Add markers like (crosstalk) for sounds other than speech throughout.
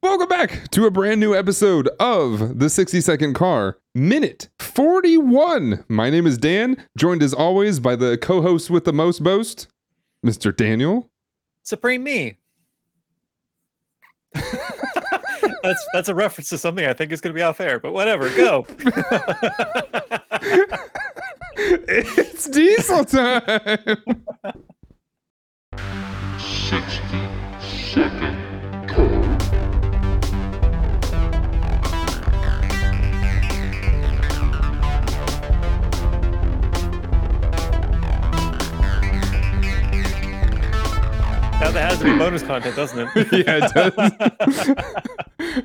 Welcome back to a brand new episode of the 60 Second Car, minute 41. My name is Dan, joined as always by the co host with the most boast, Mr. Daniel. Supreme Me. (laughs) that's that's a reference to something I think is going to be off air, but whatever. Go. (laughs) it's diesel time. 60 second now that has to be (laughs) bonus content, doesn't it? (laughs) yeah, it does.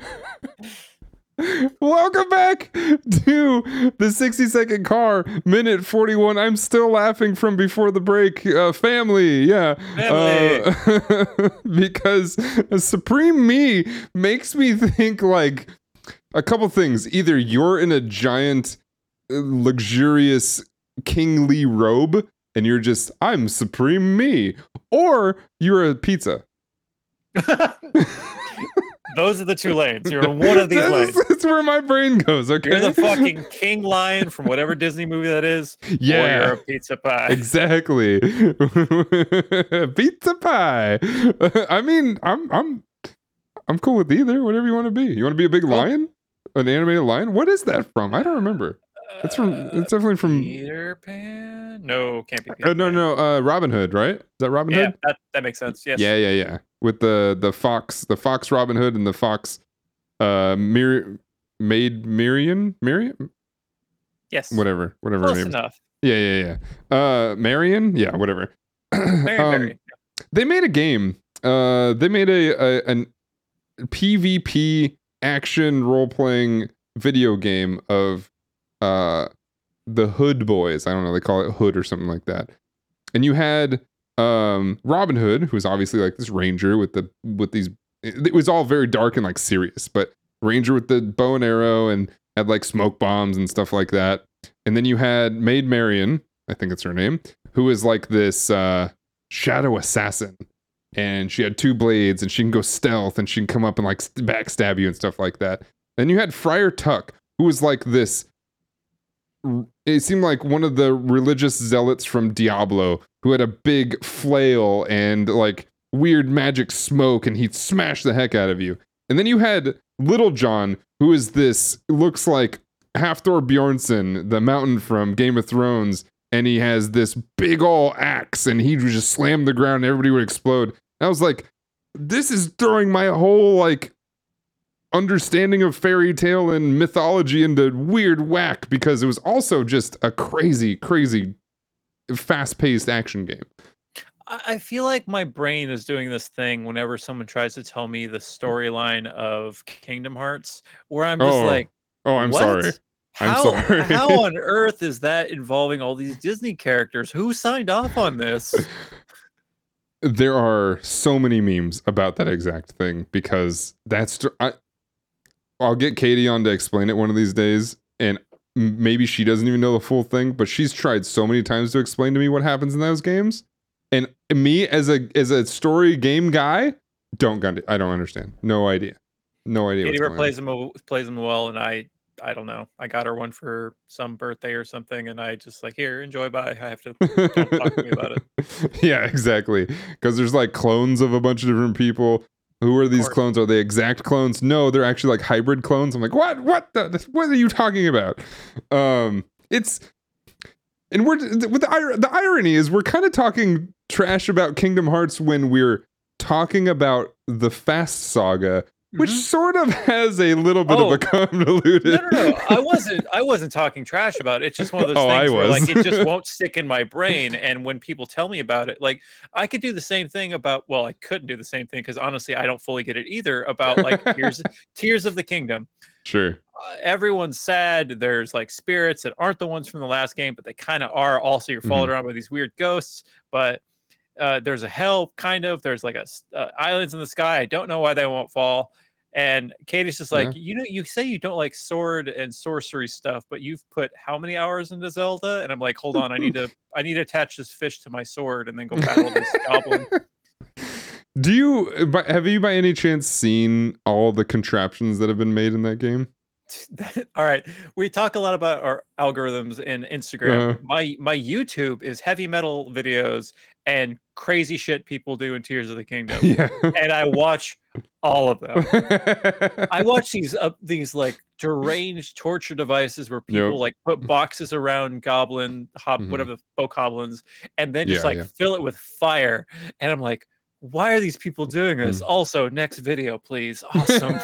(laughs) Welcome back to the 60 second car, minute 41. I'm still laughing from before the break. Uh, family, yeah. Family. Uh, because Supreme Me makes me think like a couple things. Either you're in a giant, uh, luxurious kingly robe and you're just, I'm Supreme Me, or you're a pizza. (laughs) Those are the two lanes. You're one of these that's, lanes. that's where my brain goes. Okay, You're the fucking king lion from whatever Disney movie that is. Or yeah, you're a pizza pie. exactly. (laughs) Pizza pie. (laughs) I mean, I'm I'm I'm cool with either. Whatever you want to be. You want to be a big lion, an animated lion. What is that from? I don't remember. It's from. It's definitely from. Peter Pan. No, can't be. Peter Uh, no, no. Uh, Robin Hood, right? Is that Robin Yeah, Hood? that, that makes sense. Yes. Yeah, yeah, yeah. With the the fox, the fox Robin Hood, and the fox, uh, Mir, maid Miriam, Miriam, Yes. whatever, whatever Close enough. Yeah, yeah, yeah. Uh, Marion, yeah, whatever. Very, Um, very. they made a game. Uh, they made a, a an PvP action role playing video game of uh the Hood Boys. I don't know. They call it Hood or something like that. And you had um Robin Hood, who was obviously like this ranger with the with these. It was all very dark and like serious, but ranger with the bow and arrow and had like smoke bombs and stuff like that. And then you had Maid Marian, I think it's her name, who is like this uh shadow assassin and she had two blades and she can go stealth and she can come up and like backstab you and stuff like that then you had friar tuck who was like this it seemed like one of the religious zealots from diablo who had a big flail and like weird magic smoke and he'd smash the heck out of you and then you had little john who is this looks like Hafthor Bjornsson, the mountain from Game of Thrones, and he has this big ol' axe and he would just slam the ground and everybody would explode. And I was like, this is throwing my whole like understanding of fairy tale and mythology into weird whack because it was also just a crazy, crazy fast-paced action game. I feel like my brain is doing this thing whenever someone tries to tell me the storyline of Kingdom Hearts, where I'm just Oh, like, Oh, I'm "What? sorry. I'm How, sorry." how (laughs) on earth is that involving all these Disney characters? Who signed off on this? (laughs) there are so many memes about that exact thing because that's I, I'll get Katie on to explain it one of these days and maybe she doesn't even know the full thing but she's tried so many times to explain to me what happens in those games and me as a as a story game guy don't it. I don't understand no idea no idea Katie plays them plays them well, and I I don't know. I got her one for some birthday or something, and I just like here enjoy. Bye. I have to. (laughs) talk to me about it. (laughs) yeah exactly because there's like clones of a bunch of different people who are these clones? Are they exact clones? No they're actually like hybrid clones. I'm like what? What the, what are you talking about? Um it's and we're with the, the irony is we're kind of talking trash about kingdom hearts when we're talking about the fast saga which Mhm. sort of has a little bit of Oh. a convoluted No, no, no. (laughs) I wasn't. I wasn't talking trash about it. It's just one of those Oh, I things where like it just won't stick in my (laughs) brain. And when people tell me about it, like I could do the same thing about. Well, I couldn't do the same thing because honestly, I don't fully get it either. About like Tears, (laughs) Tears of the Kingdom. sure Uh, everyone's sad. There's like spirits that aren't the ones from the last game, but they kind of are. Also, you're followed around by these weird ghosts, but. Uh, there's a hell, kind of. There's like a uh, islands in the sky. I don't know why they won't fall. And Katie's just like, Yeah. you know, you say you don't like sword and sorcery stuff, but you've put how many hours into Zelda? And I'm like, hold on, I need to, I need to attach this fish to my sword and then go battle this goblin. (laughs) Do you by- have you by any chance seen all the contraptions that have been made in that game? (laughs) All right, we talk a lot about our algorithms in Instagram. Uh-huh. My my YouTube is heavy metal videos and crazy shit people do in Tears of the Kingdom, (laughs) yeah. and I watch all of them. I (laughs) watch these uh, these like deranged torture devices where people Yep. like put boxes around goblin hob Mhm. whatever the folk goblins and then just Yeah, like yeah. fill it with fire and I'm like why are these people doing this Mm. also next video please (laughs) awesome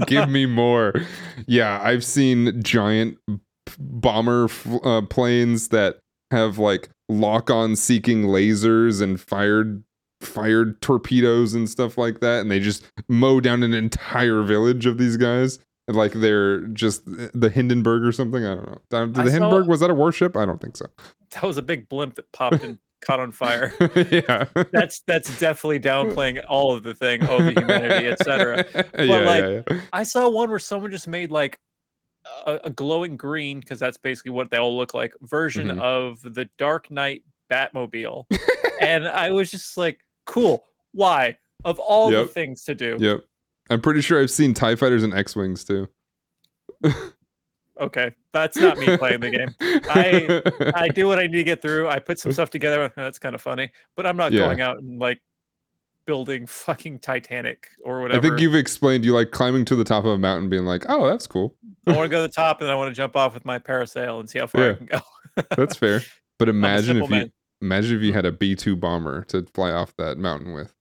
(laughs) Give me more. Yeah, I've seen giant bomber f- uh, planes that have like lock-on seeking lasers and fired fired torpedoes and stuff like that, and they just mow down an entire village of these guys. And, Like they're just the Hindenburg or something. I don't know. The I saw- Hindenburg was that a warship? I don't think so. that was a big blimp that popped and (laughs) caught on fire yeah. that's that's definitely downplaying all of the thing oh the humanity etc (laughs) yeah, like, yeah, yeah. I saw one where someone just made like a, a glowing green because that's basically what they all look like version Mhm. of the Dark Knight Batmobile, (laughs) and I was just like, cool. Why? Of all the things to do, Yep. I'm pretty sure I've seen TIE fighters and X Wings too. okay, that's not me playing the game. I- (laughs) I do what I need to get through. I put some stuff together. "Oh, (laughs) That's kind of funny, but I'm not Yeah. going out and like building fucking Titanic or whatever. I think you've explained you like climbing to the top of a mountain, being like, "Oh, that's cool. I want to go to the top and I want to jump off with my parasail and see how far I can go. That's (laughs) fair." But imagine if simple you man. Imagine if you had a B two bomber to fly off that mountain with.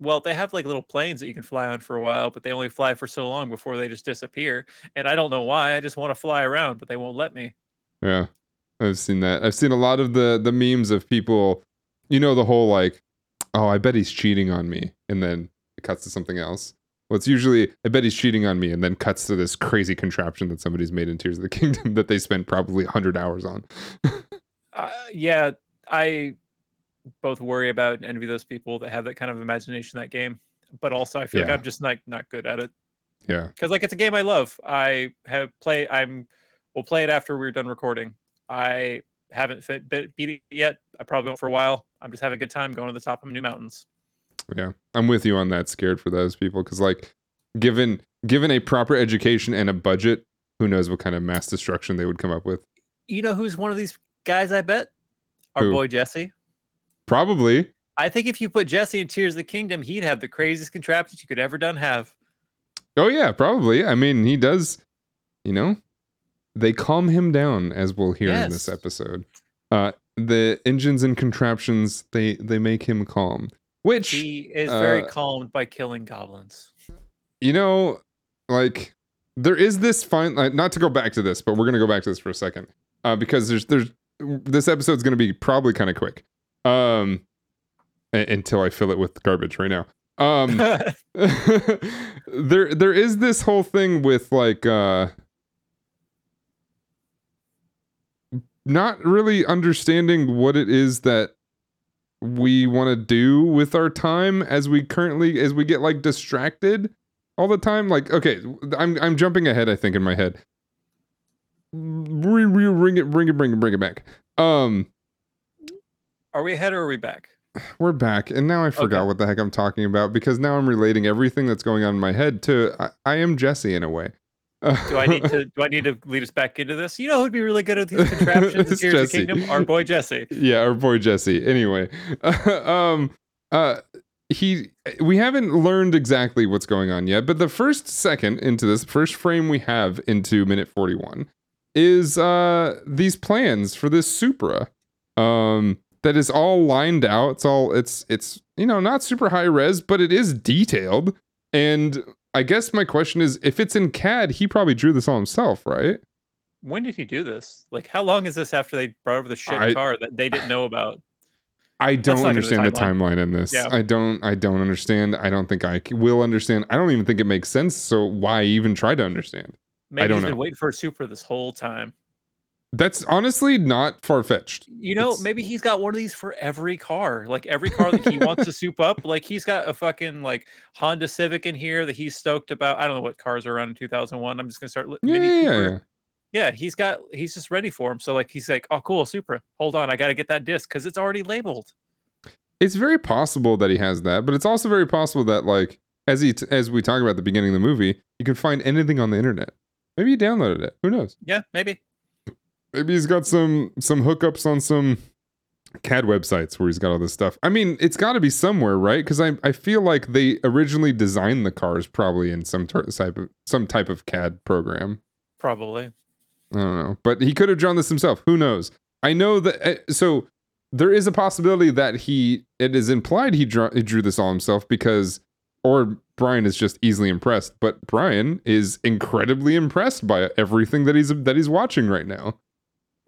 Well, they have like little planes that you can fly on for a while, but they only fly for so long before they just disappear. And I don't know why. I just want to fly around, but they won't let me. Yeah, I've seen that. I've seen a lot of the the memes of people, you know, the whole like, "Oh, I bet he's cheating on me," and then it cuts to something else. Well, it's usually, "I bet he's cheating on me," and then cuts to this crazy contraption that somebody's made in Tears of the Kingdom (laughs) that they spent probably hundred hours on. (laughs) Uh, yeah, I both worry about and envy those people that have that kind of imagination in that game. But also, I feel Yeah. like I'm just like not good at it Yeah. because like it's a game I love. I have play. I'm. We'll play it after we're done recording. I haven't fit, bit, beat it yet. I probably won't for a while. I'm just having a good time going to the top of new mountains. Yeah, I'm with you on that. Scared for those people because, like, given given a proper education and a budget, who knows what kind of mass destruction they would come up with? You know who's one of these guys? I bet our Who? boy Jesse. Probably. I think if you put Jesse in Tears of the Kingdom, he'd have the craziest contraptions you could ever done have. Oh yeah, probably. I mean, he does. You know, they calm him down, as we'll hear in this episode. Uh, the engines and contraptions they they make him calm, which He is very uh, calmed by killing goblins. you know, like there is this fine. Like, not to go back to this, but we're gonna go back to this for a second, uh, because there's there's this episode's gonna be probably kind of quick, um, a- until I fill it with garbage right now. Um, (laughs) there there is this whole thing with like uh not really understanding what it is that we want to do with our time as we currently as we get like distracted all the time like okay i'm i'm jumping ahead i think in my head bring, bring it bring it bring it bring it back um are we ahead or are we back? we're back and now i forgot Okay. what the heck i'm talking about because now i'm relating everything that's going on in my head to i, I am jesse in a way Do I need to do I need to lead us back into this? You know who'd be really good at these (laughs) contraptions in It's Tears of the Jesse. Kingdom? Our boy Jesse. (laughs) yeah our boy jesse anyway (laughs) um uh he we haven't learned exactly what's going on yet but the first second into this first frame we have into minute 41 is uh these plans for this supra um that is all lined out it's all it's it's you know not super high res but it is detailed and i guess my question is if it's in cad he probably drew this all himself right When did he do this? Like how long is this after they brought over the shit I- car that they didn't know about? I don't not gonna be understand the the timeline. timeline in this. Yeah. I don't. I don't understand. I don't think I will understand. I don't even think it makes sense. So why even try to understand? Maybe don't he's been know. waiting for a Supra this whole time. That's honestly not far fetched. You know, It's- maybe he's got one of these for every car. Like every car that he wants to (laughs) soup up. Like he's got a fucking like Honda Civic in here that he's stoked about. I don't know what cars are around in 2001. I'm just gonna start. li- Yeah, Mini yeah, yeah, Cooper. yeah. Yeah, he's got. He's just ready for him. So like he's like, oh cool, Supra. Hold on, I got to get that disc because it's already labeled. it's very possible that he has that, but it's also very possible that like as he t- as we talk about at the beginning of the movie, you can find anything on the internet. Maybe he downloaded it. Who knows? Yeah, maybe. Maybe he's got some some hookups on some CAD websites where he's got all this stuff. I mean, it's got to be somewhere, right? Because I I feel like they originally designed the cars probably in some ter- type of some type of CAD program. Probably. I don't know, but he could have drawn this himself. Who knows? I know that. uh, So there is a possibility that he. It is implied he drew, he drew this all himself because, or Brian is just easily impressed. But Brian is incredibly impressed by everything that he's that he's watching right now.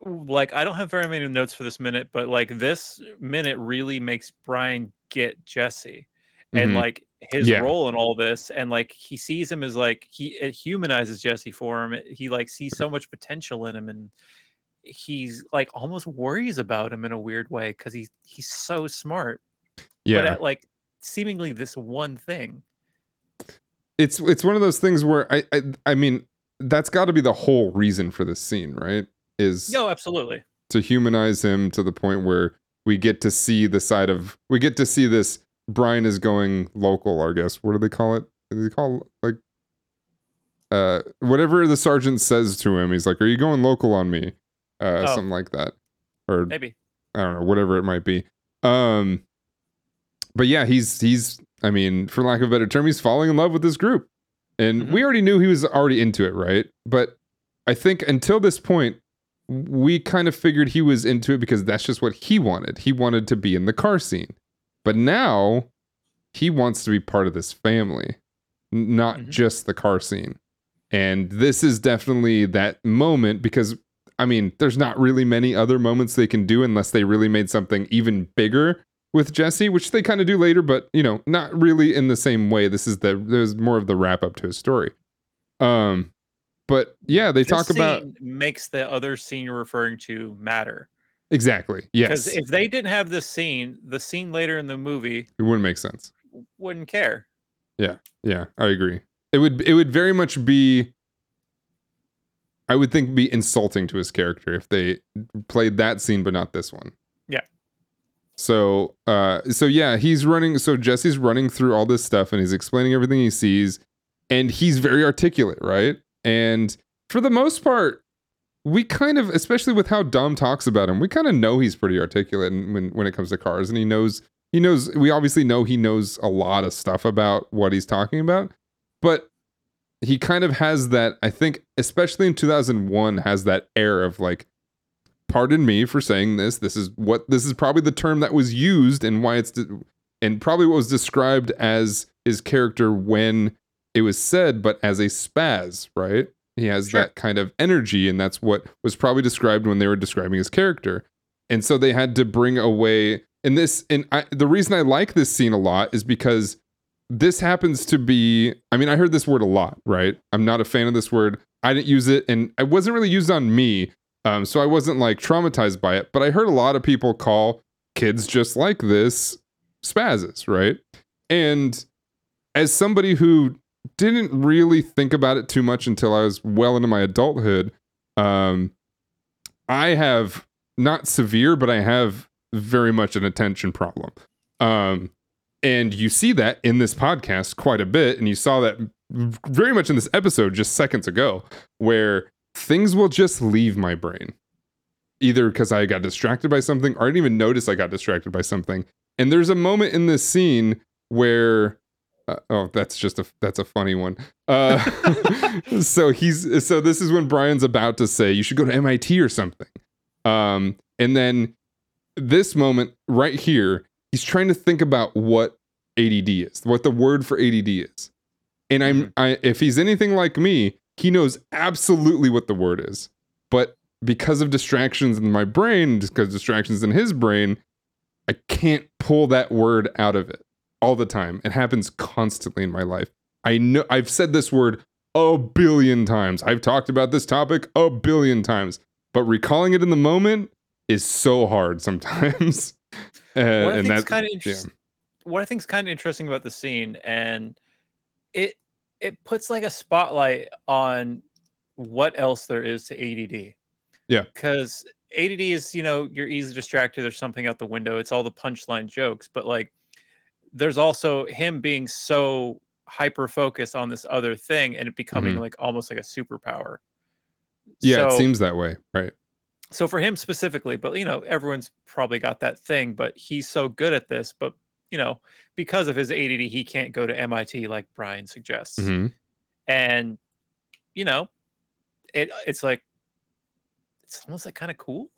Like I don't have very many notes for this minute, but like this minute really makes Brian get Jesse. And Mhm. like his Yeah. role in all this, and like he sees him as like he it humanizes Jesse for him. He like sees so much potential in him, and he's like almost worries about him in a weird way because he's he's so smart. But Yeah, at like seemingly this one thing. it's it's one of those things where I I, I mean that's got to be the whole reason for this scene, right? Is No, absolutely. to humanize him to the point where we get to see the side of we get to see this Brian is going local, I guess. What do they call it? Do they call like uh whatever the sergeant says to him, he's like, Are you going local on me? Uh Oh. something like that. Or Maybe. I don't know, whatever it might be. Um but yeah, he's he's I mean, for lack of a better term, he's falling in love with this group. And Mhm. we already knew he was already into it, right? But I think until this point, we kind of figured he was into it because that's just what he wanted. He wanted to be in the car scene. But now he wants to be part of this family, not Mhm. just the car scene. And this is definitely that moment because I mean, there's not really many other moments they can do unless they really made something even bigger with Jesse, which they kind of do later, but you know, not really in the same way. This is the there's more of the wrap up to his story. Um, but yeah, they This talk about makes the other scene you're referring to matter. exactly. Yes. Because if they didn't have this scene, the scene later in the movie it wouldn't make sense. wouldn't care. Yeah. Yeah, I agree. It would it would very much be I would think be insulting to his character if they played that scene but not this one. So uh so yeah, he's running so Jesse's running through all this stuff and he's explaining everything he sees and he's very articulate, right? And for the most part we kind of especially with how Dom talks about him, we kind of know he's pretty articulate when when it comes to cars and he knows he knows we obviously know he knows a lot of stuff about what he's talking about but he kind of has that i think especially in 2001 has that air of like pardon me for saying this. This is what this is probably the term that was used and why it's de- and probably what was described as his character when it was said but as a spaz right? He has Sure. that kind of energy and that's what was probably described when they were describing his character. And so they had to bring away and this and I, the reason i like this scene a lot is because this happens to be i mean i heard this word a lot right? I'm not a fan of this word. I didn't use it and it wasn't really used on me um, so i wasn't like traumatized by it but i heard a lot of people call kids just like this spazzes right and as somebody who didn't really think about it too much until i was well into my adulthood um, i have not severe but i have very much an attention problem um, and you see that in this podcast quite a bit. And you saw that very much in this episode just seconds ago, where things will just leave my brain. Either because I got distracted by something or I didn't even notice I got distracted by something. And there's a moment in this scene where uh, oh that's just a that's a funny one uh (laughs) (laughs) so he's so this is when brian's about to say you should go to mit or something um and then this moment right here he's trying to think about what ADD is, what the word for ADD is. And I'm I if he's anything like me, he knows absolutely what the word is. But because of distractions in my brain, just because distractions in his brain, I can't pull that word out of it all the time. It happens constantly in my life. I know I've said this word a billion times. I've talked about this topic a billion times, but recalling it in the moment is so hard sometimes. (laughs) Uh, and that's kind of yeah. interesting. What I think is kind of interesting about the scene, and it it puts like a spotlight on what else there is to ADD. Yeah. because ADD is, you know, you're easily distracted. There's something out the window. It's all the punchline jokes, but like, there's also him being so hyper focused on this other thing and it becoming Mhm. like almost like a superpower. Yeah, it seems that way, right? so for him specifically but you know everyone's probably got that thing but he's so good at this but you know because of his add he can't go to mit like brian suggests Mhm. and you know it it's like it's almost like kind of cool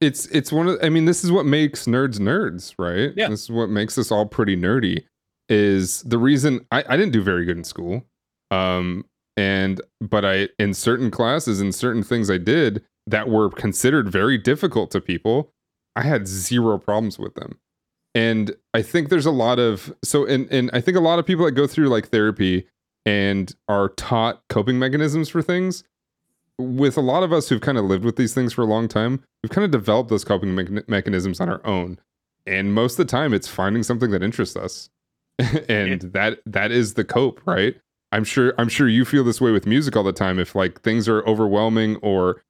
It's it's one of I mean, this is what makes nerds nerds, right? Yeah. This is what makes us all pretty nerdy. Is the reason I, I didn't do very good in school. Um and but I in certain classes and certain things I did that were considered very difficult to people, I had zero problems with them. And I think there's a lot of so and and I think a lot of people that go through like therapy and are taught coping mechanisms for things with a lot of us who've kind of lived with these things for a long time, we've kind of developed those coping mechan- mechanisms on our own. And most of the time it's finding something that interests us. (laughs) and that that is the cope, right? I'm sure I'm sure you feel this way with music all the time if like things are overwhelming or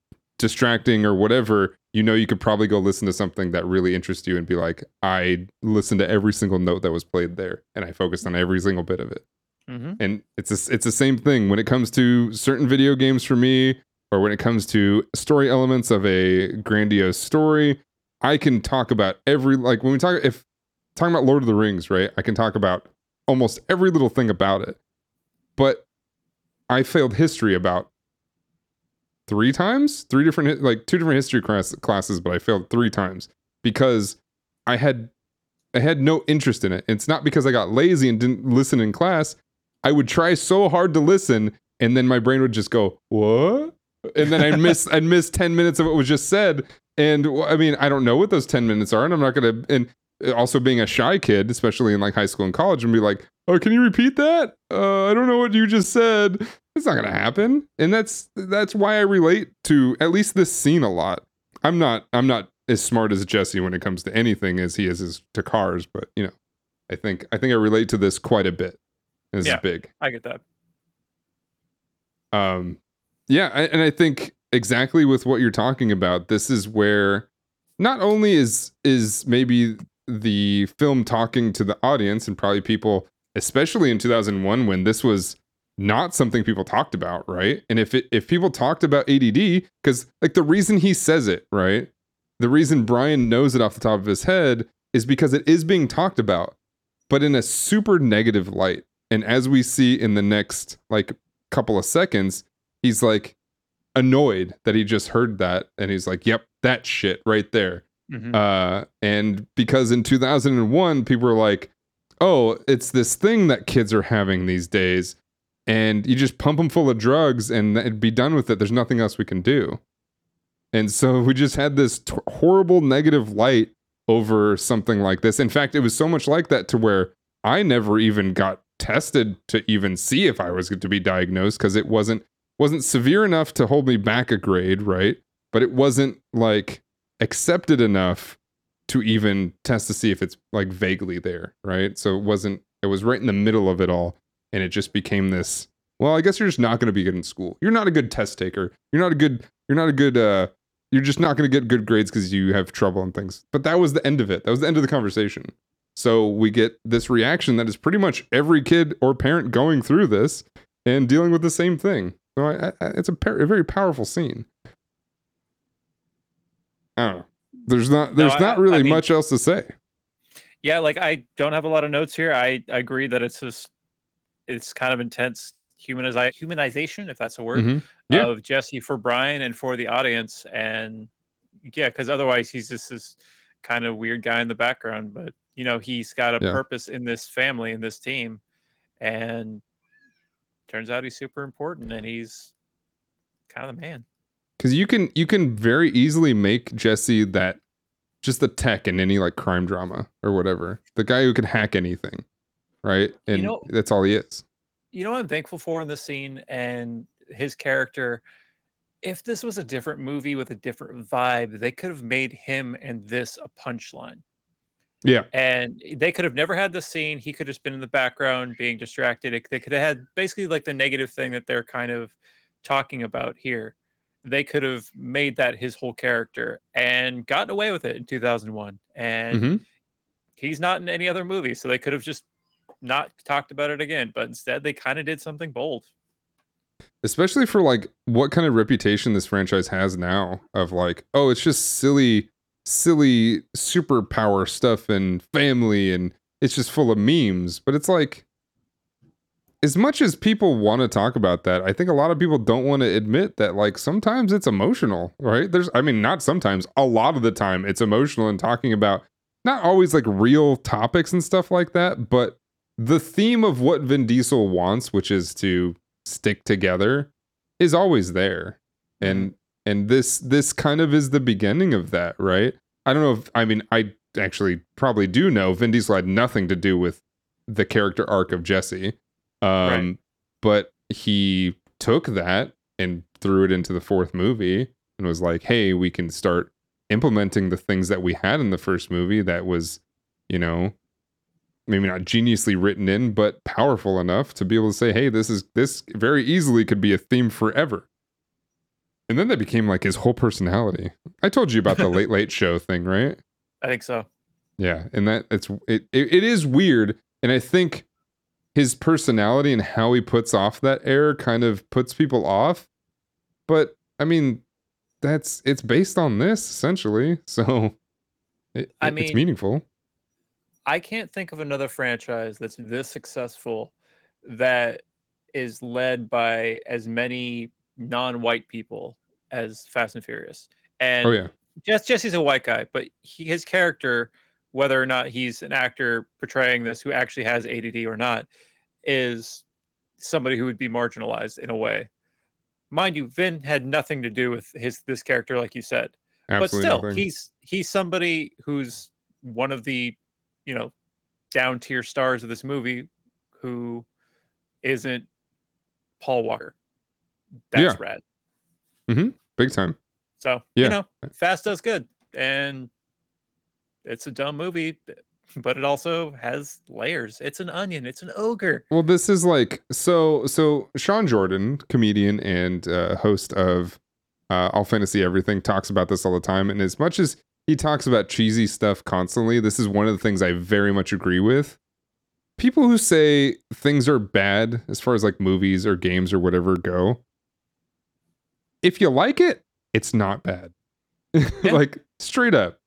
distracting or whatever, you know you could probably go listen to something that really interests you and be like, I listened to every single note that was played there and I focused on every single bit of it mm-hmm. and it's a, it's the same thing when it comes to certain video games for me or when it comes to story elements of a grandiose story i can talk about every like when we talk if talking about lord of the rings right i can talk about almost every little thing about it but i failed history about three times? Three different like two different history class, classes but i failed three times because i had i had no interest in it. It's not because i got lazy and didn't listen in class. I would try so hard to listen and then my brain would just go what? And then i'd miss i'd miss 10 minutes of what was just said. And I mean i don't know what those 10 minutes are and i'm not gonna and also being a shy kid especially in like high school and college and be like oh can you repeat that? Uh, i don't know what you just said it's not gonna happen. And that's that's why i relate to at least this scene a lot. I'm not i'm not as smart as jesse when it comes to anything as he is as to cars but you know i think i think i relate to this quite a bit. This Yeah. is big. I get that. Um yeah I, and i think exactly with what you're talking about this is where not only is is maybe the film talking to the audience and probably people especially in 2001 when this was not something people talked about right and if it if people talked about add because like the reason he says it right the reason brian knows it off the top of his head is because it is being talked about but in a super negative light and as we see in the next like couple of seconds, he's like annoyed that he just heard that. And he's like, yep, that shit right there. Mhm. Uh, and because in 2001, people were like, oh, it's this thing that kids are having these days. And you just pump them full of drugs and be done with it. There's nothing else we can do. And so (laughs) we just had this t- horrible negative light over something like this. In fact, it was so much like that to where I never even got tested to even see if I was to be diagnosed because it wasn't wasn't severe enough to hold me back a grade, right? But it wasn't like accepted enough to even test to see if it's like vaguely there, right? So it wasn't it was right in the middle of it all and it just became this well, I guess you're just not going to be good in school. You're not a good test taker. You're not a good you're not a good uh you're just not going to get good grades cuz you have trouble and things. But that was the end of it. That was the end of the conversation. So we get this reaction that is pretty much every kid or parent going through this and dealing with the same thing. So I, I, it's a, par- a very powerful scene. I don't know. There's not No, there's I- not really mean- much else to say. yeah like i don't have a lot of notes here i, I agree that it's just it's kind of intense humanization if that's a word Mhm. Yeah. of jesse for brian and for the audience and yeah because otherwise he's just this kind of weird guy in the background but you know he's got a Yeah. purpose in this family in this team and turns out he's super important and he's kind of the man Because you can you can very easily make Jesse that just the tech in any like crime drama or whatever. The guy who can hack anything. Right? And know- that's all he is. you know what I'm thankful for in this scene and his character. If this was a different movie with a different vibe, they could have made him and this a punchline. Yeah. And they could have never had this scene. He could have just been in the background being distracted. They could have had basically like the negative thing that they're kind of talking about here. they could have made that his whole character and gotten away with it in 2001. And Mhm. he's not in any other movie, so they could have just not talked about it again. But instead, they kind of did something bold. especially for like what kind of reputation this franchise has now of like oh it's just silly silly superpower stuff and family and it's just full of memes but it's like as much as people want to talk about that i think a lot of people don't want to admit that like sometimes it's emotional right there's i mean not sometimes a lot of the time it's emotional and talking about not always like real topics and stuff like that but the theme of what vin diesel wants which is to stick together is always there. And and this this kind of is the beginning of that right? I don't know if i mean i actually probably do know vin diesel had nothing to do with the character arc of jesse. Um Right. but he took that and threw it into the fourth movie and was like hey we can start implementing the things that we had in the first movie that was you know maybe not geniusly written in but powerful enough to be able to say hey this is this very easily could be a theme forever. And then that became like his whole personality. I told you about the (laughs) late late show thing right? I think so. yeah and that it's it, it, it is weird and i think his personality and how he puts off that air kind of puts people off. But i mean that's it's based on this essentially so it, I it- it's meaningful I can't think of another franchise that's this successful that is led by as many non-white people as Fast and Furious. Oh, and oh yeah Jess Jesse's a white guy, but he, his character, whether or not he's an actor portraying this who actually has ADD or not, is somebody who would be marginalized in a way. Mind you, Vin had nothing to do with his this character, like you said. absolutely but still, nothing. he's he's somebody who's one of the, you know, down tier stars of this movie who isn't Paul Walker. That's Yeah. rad. big time So Yeah. you know, Fast does good, and it's a dumb movie, but it also has layers. It's an onion. It's an ogre. Well, this is like so. So Sean Jordan, comedian and uh, host of uh, All Fantasy Everything, talks about this all the time. And as much as he talks about cheesy stuff constantly, this is one of the things I very much agree with. People who say things are bad as far as like movies or games or whatever go, if you like it, it's not bad. (laughs) like straight up.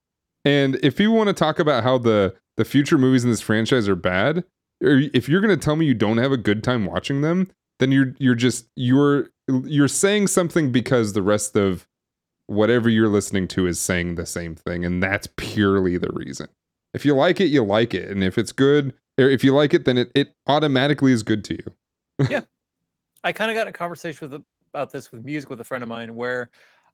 And if you want to talk about how the the future movies in this franchise are bad, or if you're going to tell me you don't have a good time watching them, then you're you're just you're you're saying something because the rest of whatever you're listening to is saying the same thing and that's purely the reason. If you like it, you like it, and if it's good, or if you like it, then it, it automatically is good to you. (laughs) Yeah. I kind of got a conversation with about this with music with a friend of mine where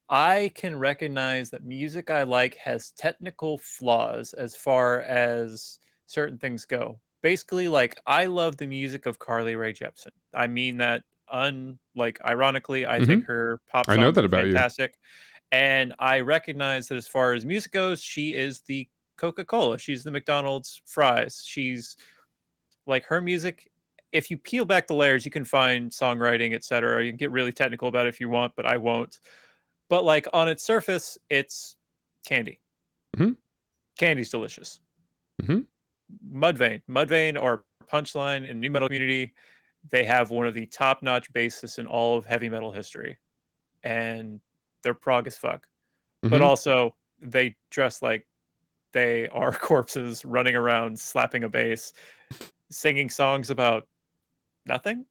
I can recognize that music I like has technical flaws as far as certain things go. Basically, like I love the music of Carly Rae Jepsen. I mean that un like ironically, I think her pop Mm-hmm. I know that about you. And I recognize that as far as music goes, she is the Coca-Cola. She's the McDonald's fries. She's like her music if you peel back the layers, you can find songwriting, etc. You can get really technical about it if you want, but I won't. But like on its surface, it's candy. Mhm. Candy's delicious. Mhm. Mudvayne, Mudvayne or Punchline in nu metal community, they have one of the top-notch bassists in all of heavy metal history, and they're prog as fuck. But Mhm. also, they dress like they are (laughs) corpses running around slapping a bass, singing songs about nothing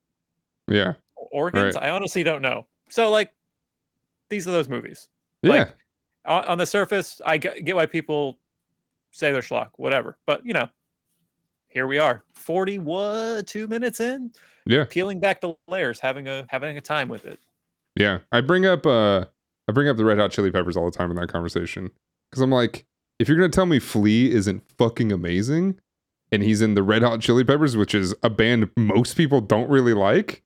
Yeah. organs i honestly don't know so like these are those movies Yeah. Like, on, on the surface i get, get why people say they're schlock whatever but you know here we are 40 what two minutes in yeah. peeling back the layers having a having a time with it Yeah, I bring up uh I bring up the Red Hot Chili Peppers all the time in that conversation because I'm like, if you're gonna tell me Flea isn't fucking amazing, and he's in the Red Hot Chili Peppers, which is a band most people don't really like,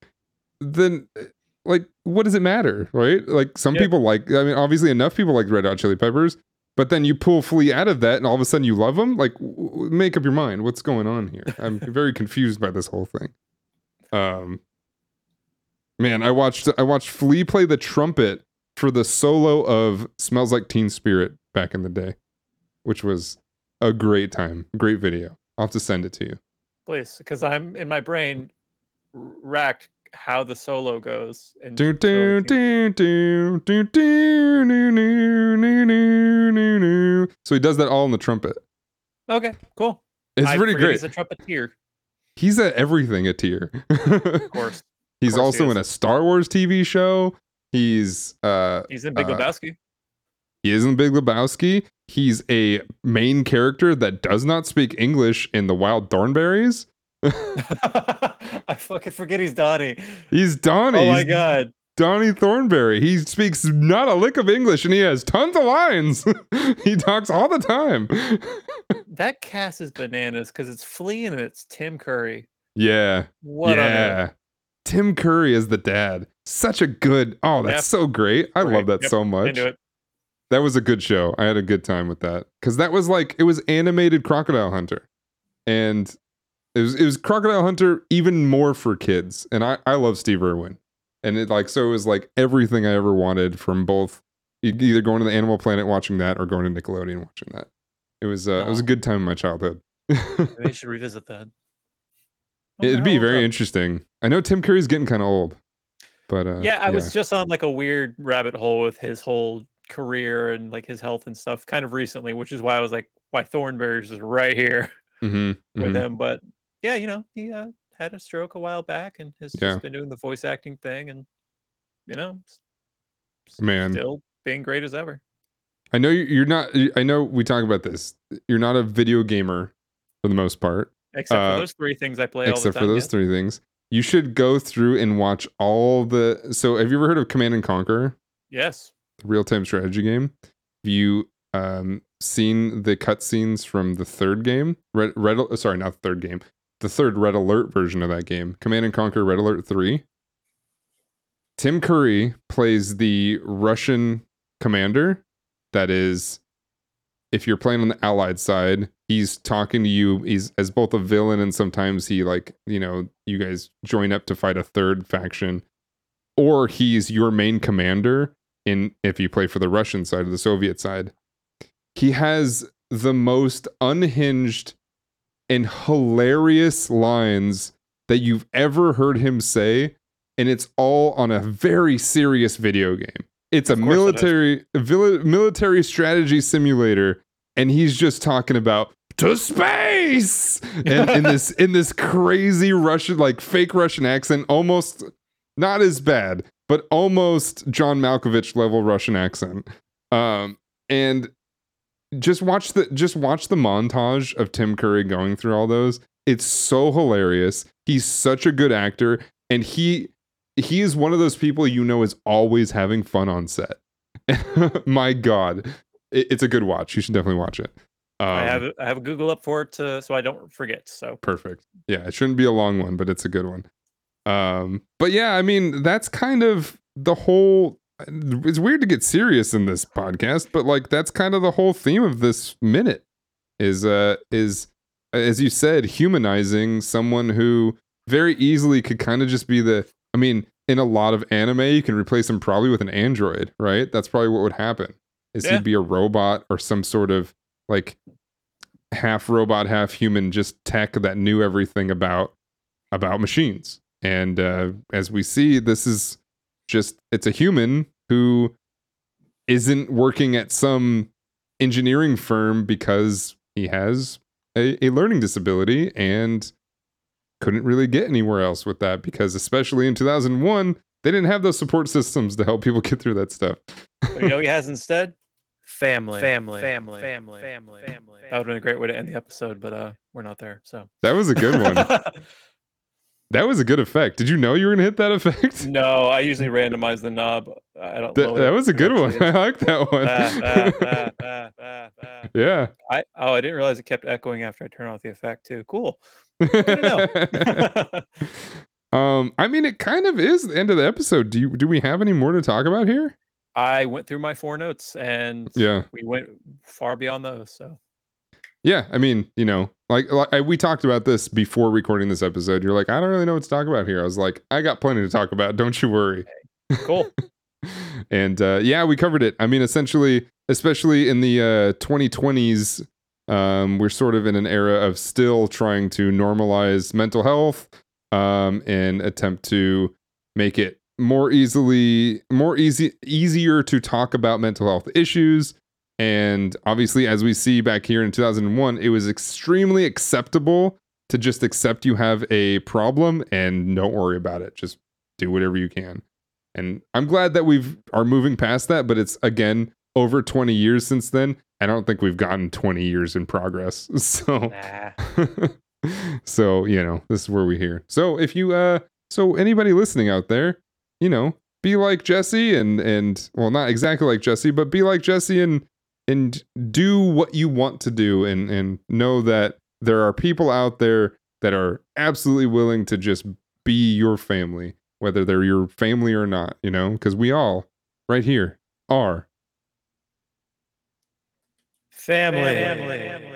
then uh, like, what does it matter, right? Like, some Yeah. people like. I mean, obviously, enough people like the Red Hot Chili Peppers, but then you pull Flea out of that, and all of a sudden you love him. Like, w- make up your mind. What's going on here? I'm (laughs) very confused by this whole thing. Um, Man, I watched I watched Flea play the trumpet for the solo of Smells Like Teen Spirit back in the day, which was a great time. Great video. I'll have to send it to you. Please, because I'm in my brain racked how the solo goes. Do, do, do, do, do, do, do, do, do, do. So he does that all in the trumpet. Okay, cool. It's I pretty great. He's a trumpeteer, He's at everything a tier. of course. (laughs) He's course also in a Star Wars TV show. He's uh He's in Big Uh, Lebowski. he is in Big Lebowski. He's a main character that does not speak English in the Wild Thornberrys. (laughs) I fucking forget he's Donnie. He's Donnie. Oh my He's god. Donnie Thornberry. He speaks not a lick of English and he has tons of lines. (laughs) he talks all the time. (laughs) That cast is bananas because it's Flea and it's Tim Curry. yeah. What yeah. Earth? Tim Curry is the dad. Such a good. Oh, that's Yep. so great. I love that Yep. so much. That was a good show. I had a good time with that because that was like it was animated Crocodile Hunter, and it was it was Crocodile Hunter even more for kids. And I I love Steve Irwin, and it like so it was like everything I ever wanted from both either going to the Animal Planet watching that or going to Nickelodeon watching that. It was uh, it was a good time in my childhood. (laughs) Maybe I should revisit that. It'd be very interesting. I know Tim Curry's getting kind of old, but uh, yeah, I was just on like a weird rabbit hole with his whole career and like his health and stuff kind of recently, which is why I was like, why Thornberrys is right here Mhm, (laughs) with mhm. him. But yeah, you know, he uh, had a stroke a while back and has Yeah. just been doing the voice acting thing and you know, Man. still being great as ever. I know you're not. I know we talk about this. You're not a video gamer for the most part, Except Uh, for those three things I play all the except time. for those yes. three things. You should go through and watch all the. So, have you ever heard of Command and Conquer, Yes. the real-time strategy game? Have you um, seen the cutscenes from the third game? Red, Red. Sorry, not the third game. The third Red Alert version of that game, Command and Conquer Red Alert Three. Tim Curry plays the Russian commander that is if you're playing on the allied side he's talking to you he's as both a villain and sometimes he like you know you guys join up to fight a third faction or he's your main commander in if you play for the russian side or the soviet side he has the most unhinged and hilarious lines that you've ever heard him say and it's all on a very serious video game it's a Of it is. military a vili- military strategy simulator and he's just talking about to space! And in (laughs) this in this crazy russian like fake russian accent almost not as bad but almost john malkovich level russian accent. Um and just watch the just watch the montage of tim curry going through all those. It's so hilarious. He's such a good actor and he he is one of those people you know is always having fun on set. (laughs) My god it- it's a good watch. You should definitely watch it. Um, I have I have a Google up for it to, so I don't forget. So. Perfect. Yeah it shouldn't be a long one but it's a good one. Um but yeah i mean that's kind of the whole it's weird to get serious in this podcast but like that's kind of the whole theme of this minute is uh is as you said humanizing someone who very easily could kind of just be the i mean in a lot of anime you can replace him probably with an android right? That's probably what would happen is Yeah. he'd be a robot or some sort of like half robot half human just tech that knew everything about about machines? And uh as we see this is just it's a human who isn't working at some engineering firm because he has a, a learning disability and couldn't really get anywhere else with that because especially in 2001 they didn't have those support systems to help people (laughs) get through that stuff. You know he has instead family, family, family, family, family, family. That would have been a great way to end the episode, but uh, we're not there. So that was a good one (laughs) that was a good effect did you know you were gonna hit that effect no, I usually randomize the knob. I don't. Th- that was a good one (laughs) i like that one ah, ah, ah. yeah I oh, I didn't realize it kept echoing after I turned off the effect too. Cool. to (laughs) um, I mean, it kind of is the end of the episode. Do you do we have any more to talk about here? I went through my four notes and Yeah, we went far beyond those. So yeah. I mean, you know, like, like we talked about this before recording this episode. You're like, I don't really know what to talk about here. I was like, I got plenty to talk about. Don't you worry. cool. (laughs) and uh, yeah, we covered it. I mean, essentially, especially in the uh, 2020s, um, we're sort of in an era of still trying to normalize mental health um, and attempt to make it more easily, more easy, easier to talk about mental health issues. And obviously, as we see back here in 2001, it was extremely acceptable to just accept you have a problem and don't worry about it. Just do whatever you can. And I'm glad that we've are moving past that, but it's again over 20 years since then. I don't think we've gotten 20 years in progress. (laughs) So Nah. (laughs) so, you know, this is where we here. So if you uh so anybody listening out there, you know, be like Jesse and and well not exactly like Jesse, but be like Jesse and and do what you want to do and and know that there are people out there that are absolutely willing to just be your family, whether they're your family or not, you know, because we all right here are Family.